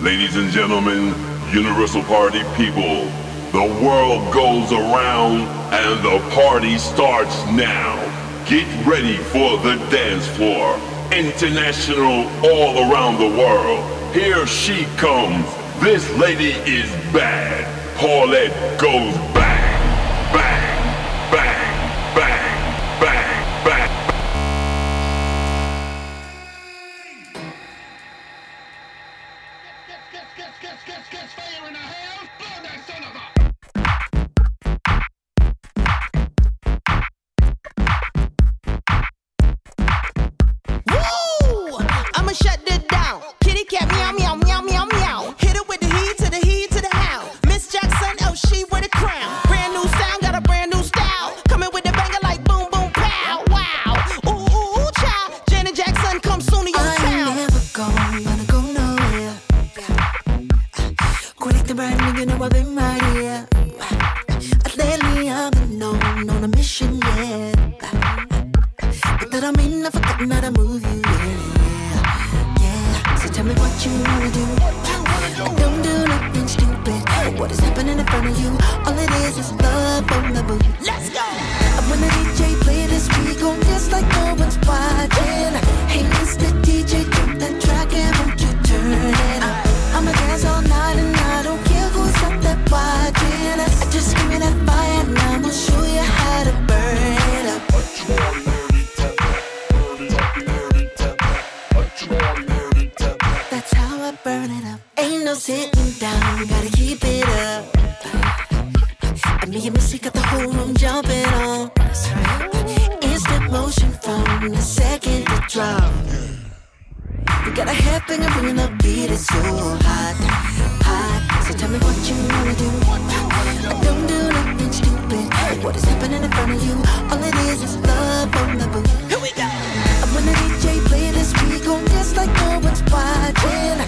Ladies and gentlemen, Universal Party people, the world goes around and the party starts now. Get ready for the dance floor. International all around the world. Here she comes. This lady is bad. Paulette goes bang. I'm jumping on. Instant motion from the second to drop. We got a headbanger bringing the beat, it's so hot, hot. So tell me what you wanna do. I don't do nothing stupid. What is happening in front of you? All it is is love on the booth. Here we go. And when the DJ play this, we gon' dance like no one's watching.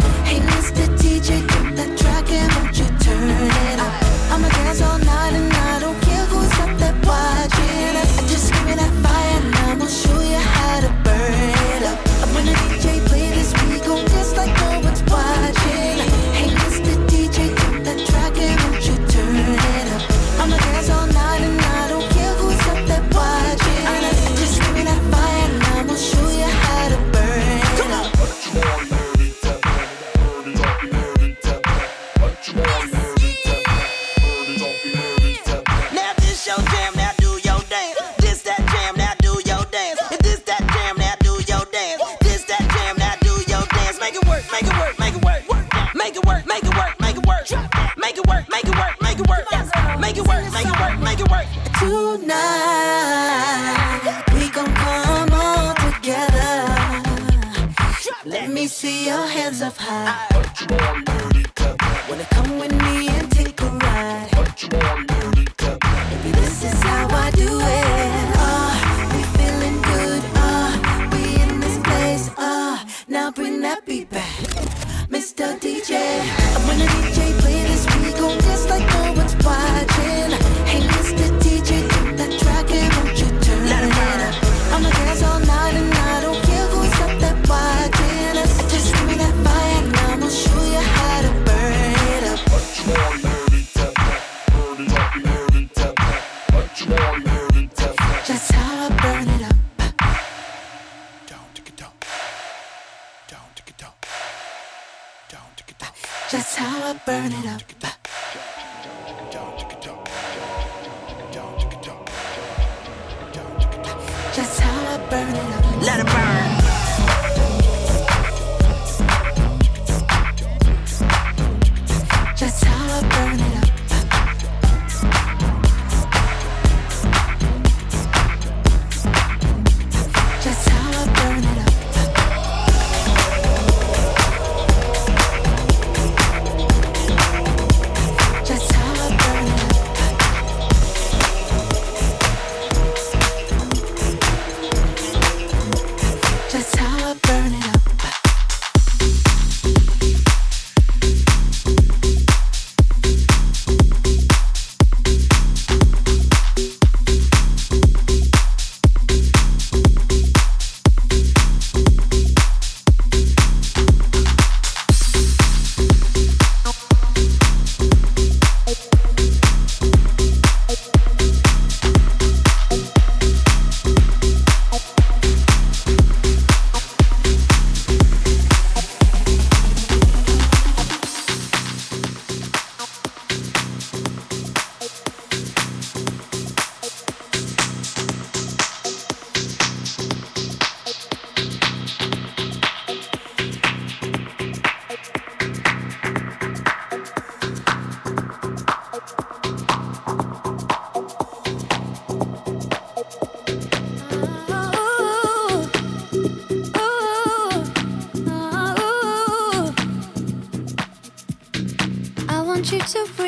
massive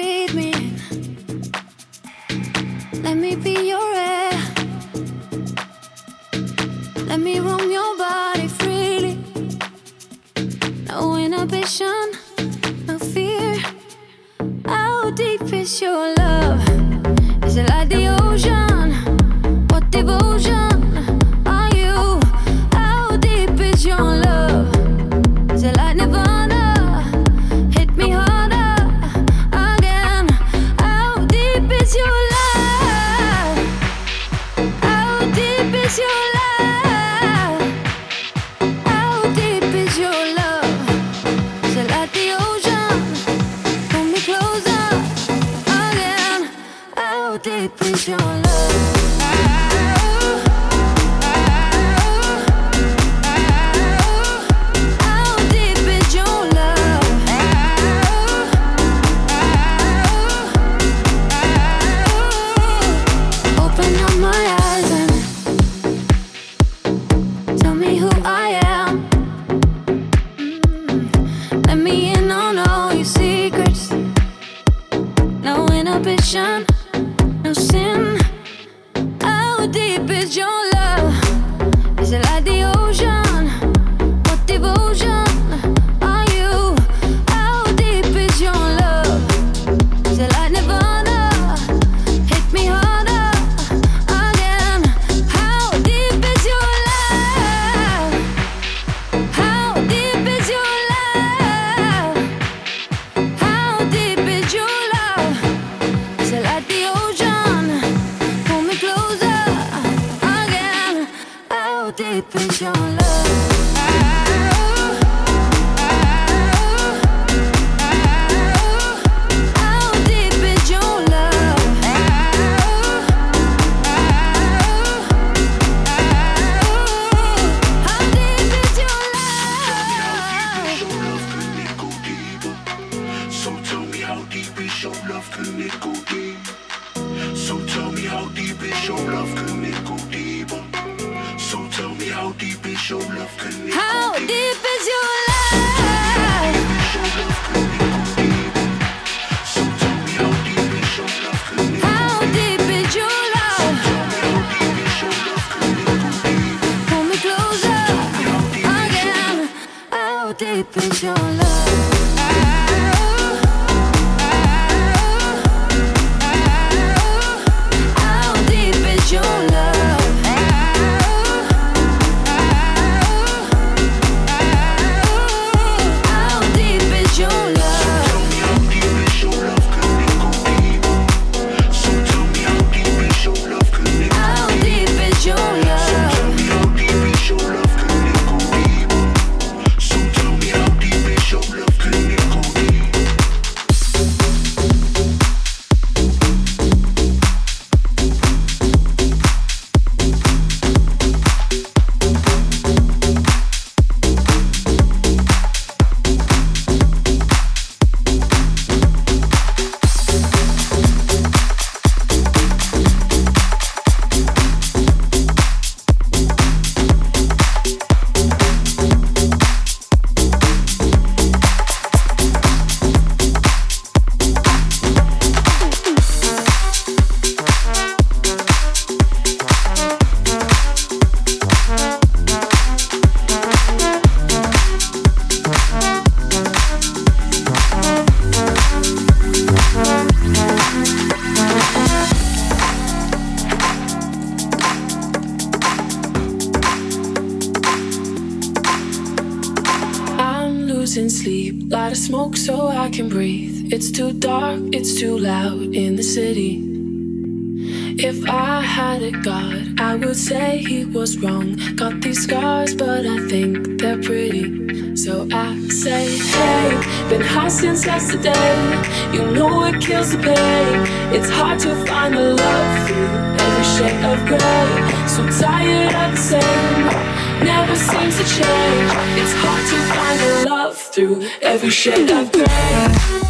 deep in your love? I can breathe. It's too dark, it's too loud in the city. If I had a god, I would say he was wrong. Got these scars, but I think they're pretty. So I say, hey, been high since yesterday. You know it kills the pain. It's hard to find the love through every shade of gray. So tired of the same, never seems to change. It's hard to through every shade I've been.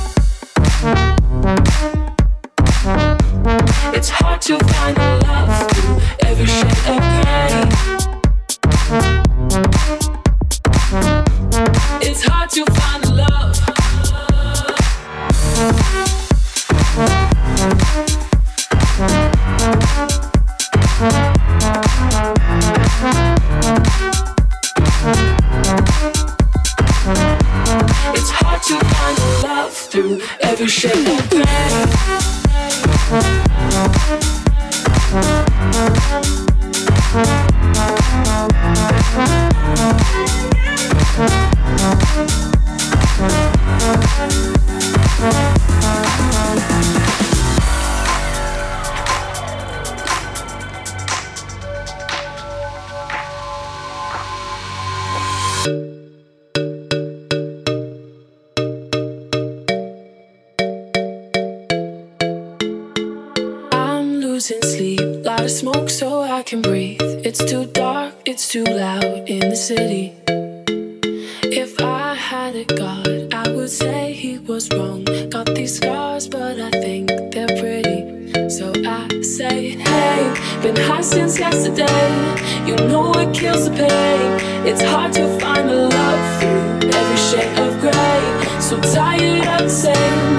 Losing sleep, light of smoke so I can breathe. It's too dark, it's too loud in the city. If I had a god, since yesterday. You know it kills the pain. It's hard to find the love through every shade of gray. So tired of the same,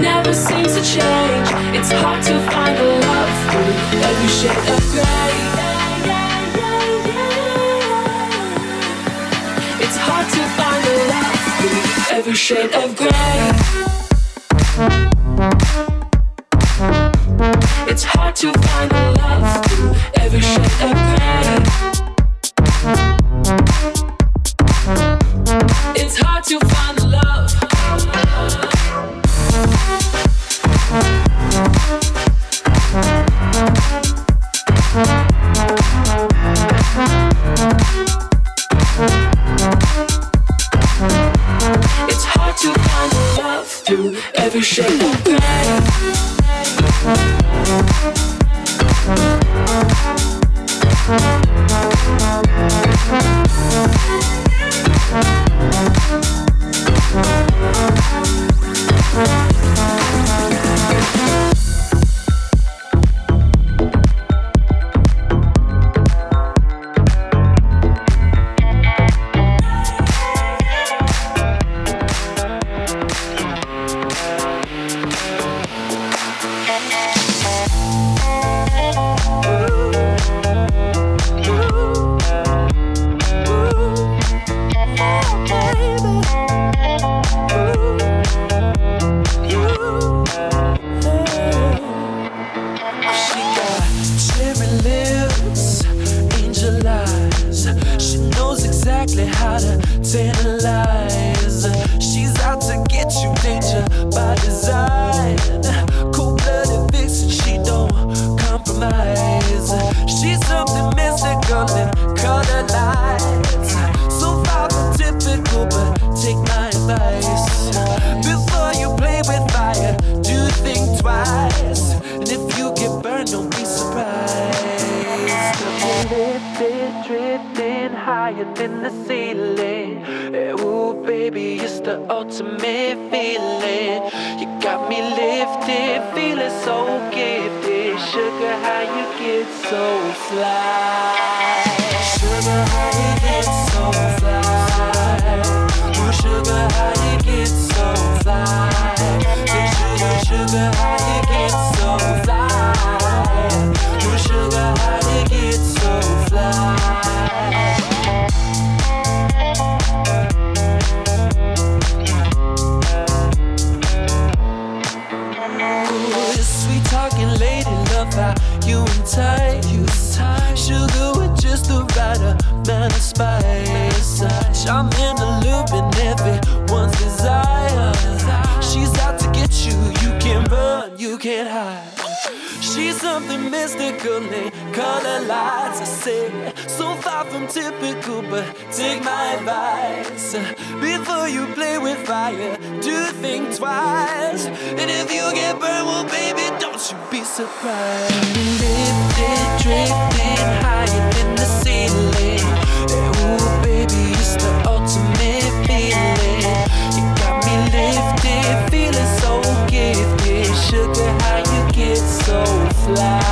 never seems to change. It's hard to find the love through every shade of gray. It's hard to find love through every shade of gray. Do think twice. And if you get burned, well, baby, don't you be surprised. Lifted, drifting higher than the ceiling. Ooh, baby, it's the ultimate feeling. You got me lifted, feeling so gifted. Sugar, how you get so fly?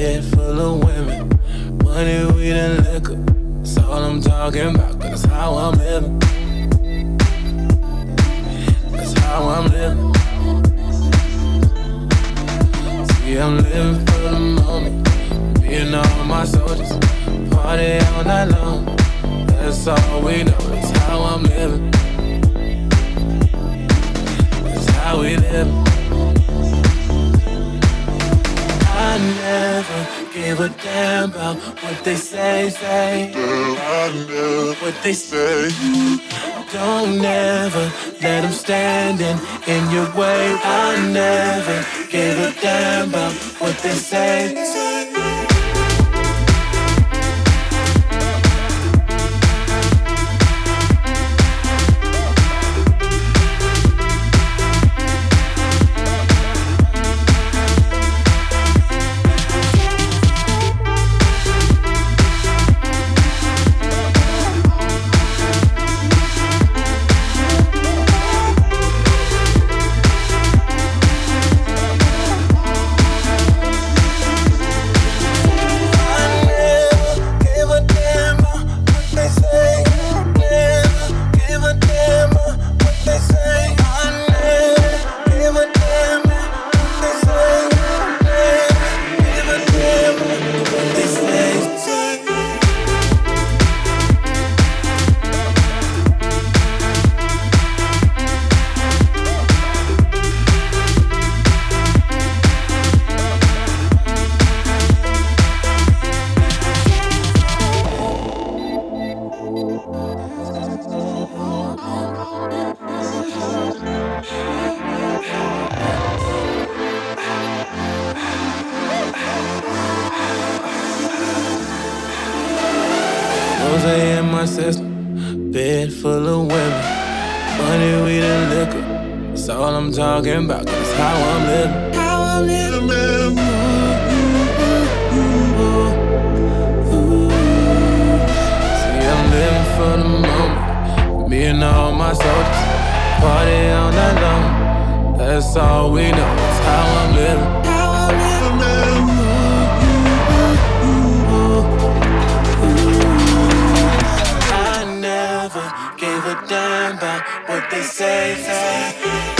Bed full of women. Money, weed, and liquor. That's all I'm talking about, cause that's how I'm living. That's how I'm living. See, I'm living for the moment. Me and all my soldiers, party all night long. That's all we know, that's how I'm living. That's how we live. Never give a damn about what they say, say. I know what they say. Don't never let them standing in your way. I never give a damn about what they say. Rose in my system, bed full of women. Money, weed, and liquor. That's all I'm talking about, that's how I'm living. How I'm living, See, I'm living for the moment. Me and all my soldiers, party all night long. That's all we know, that's how I'm living. How I'm living, I never gave a what they say. say.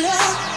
love.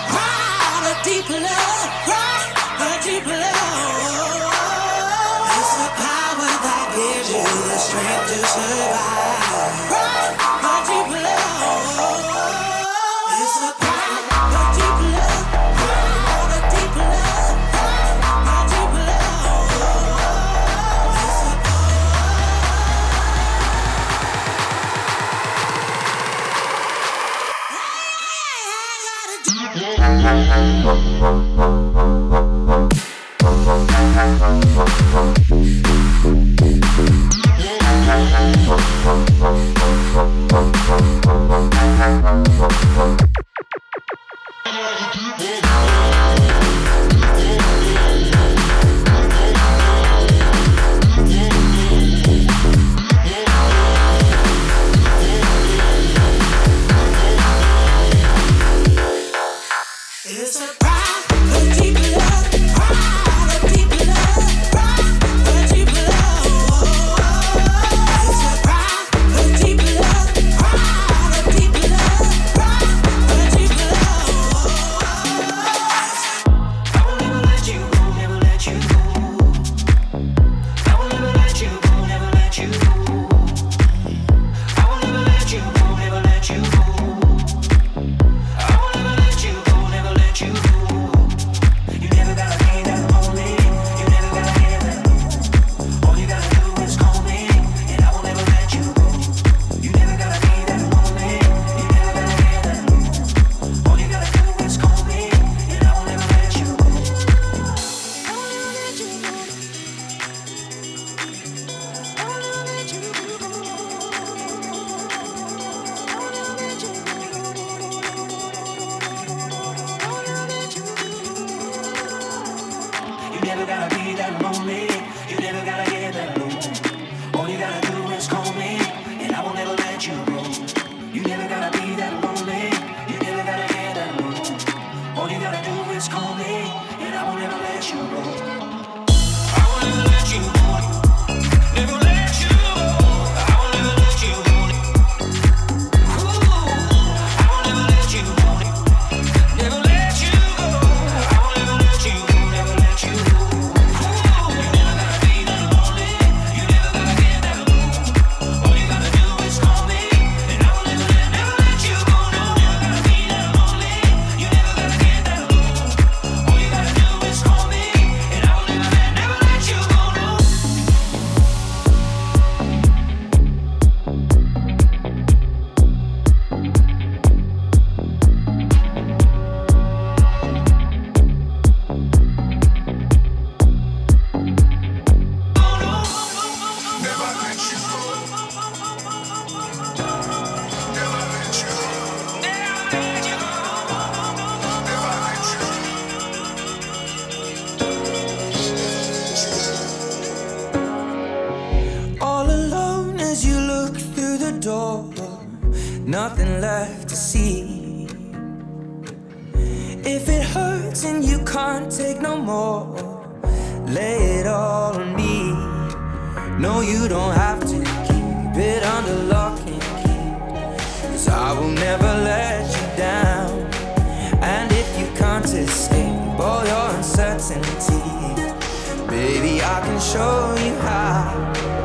Cause I will never let you down. And if you can't escape all your uncertainty, baby, I can show you how.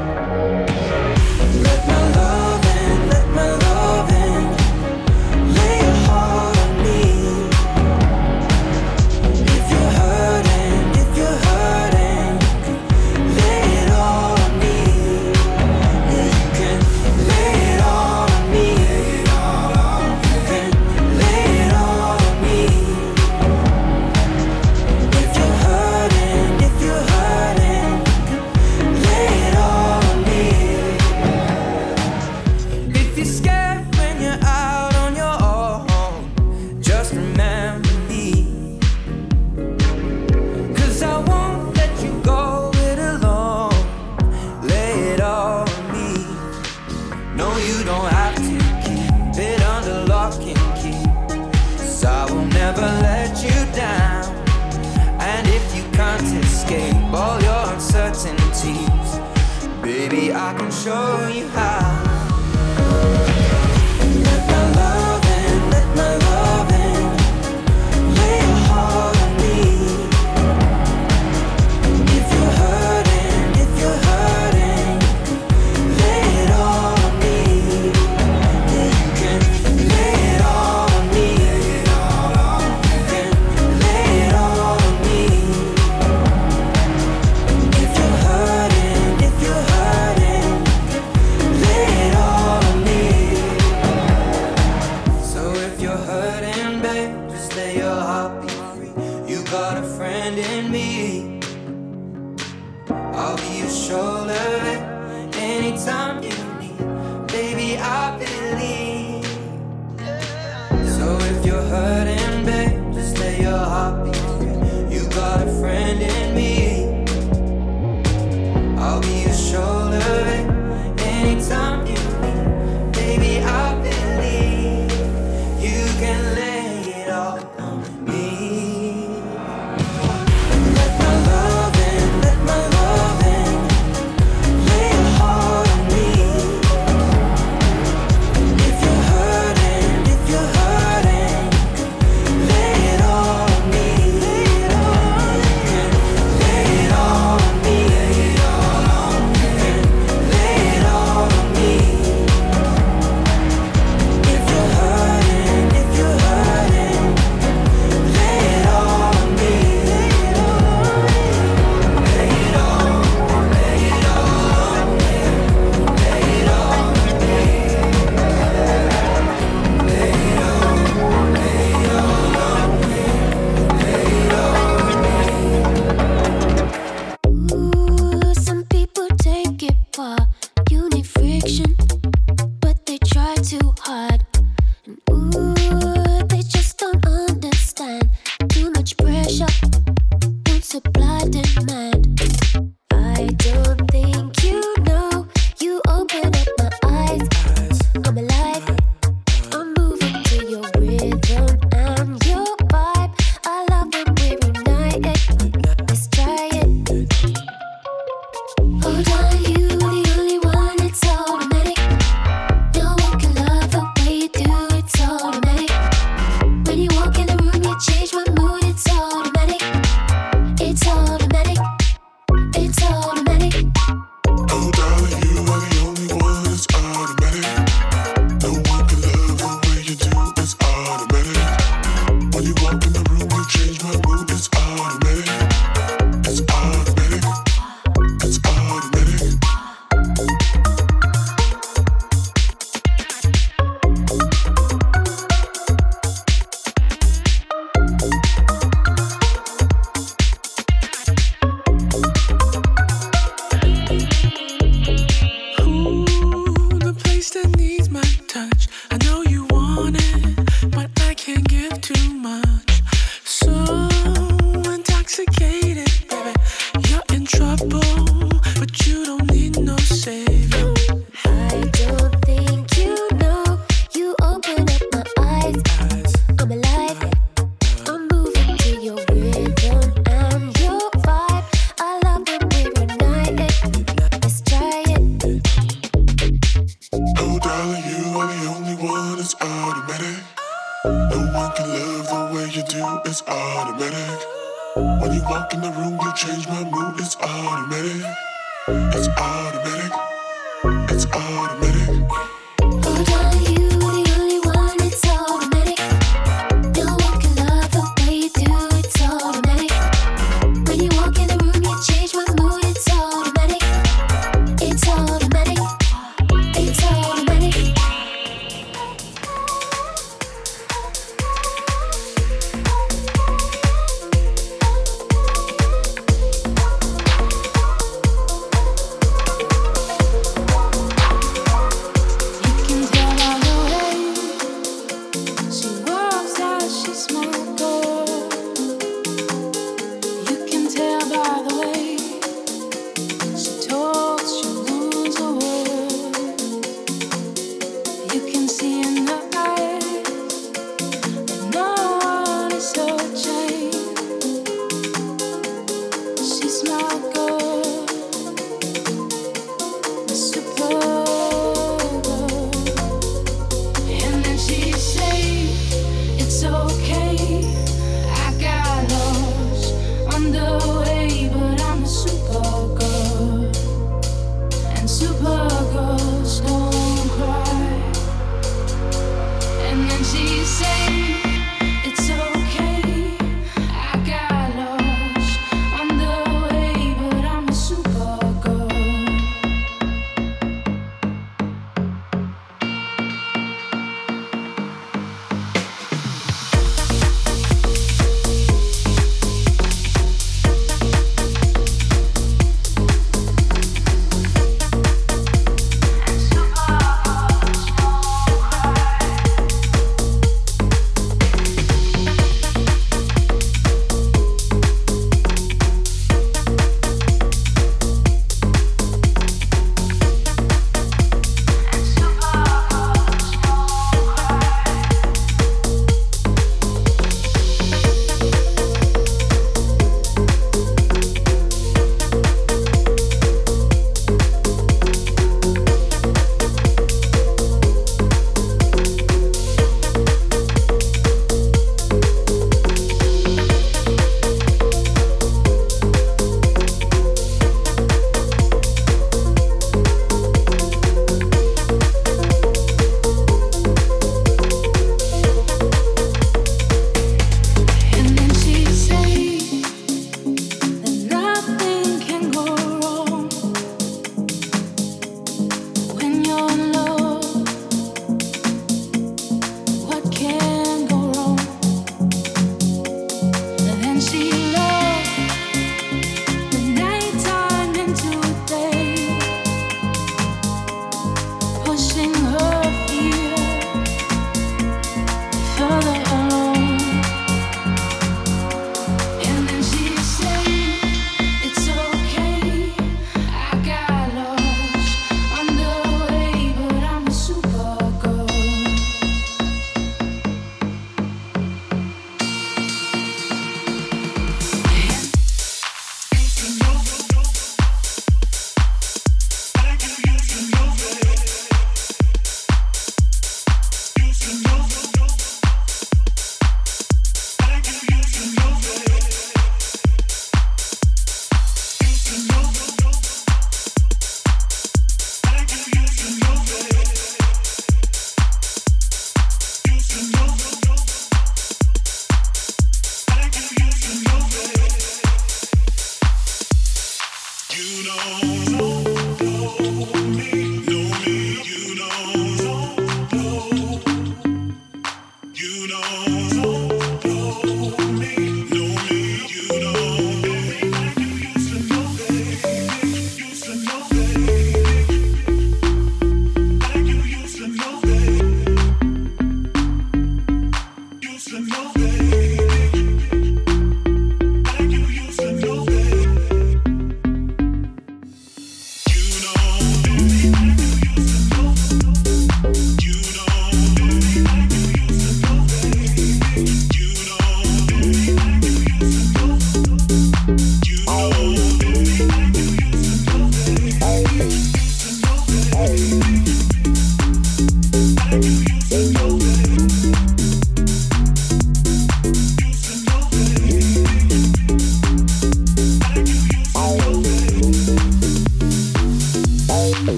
shoulder anytime you need. Baby, I believe. So if you're hurting.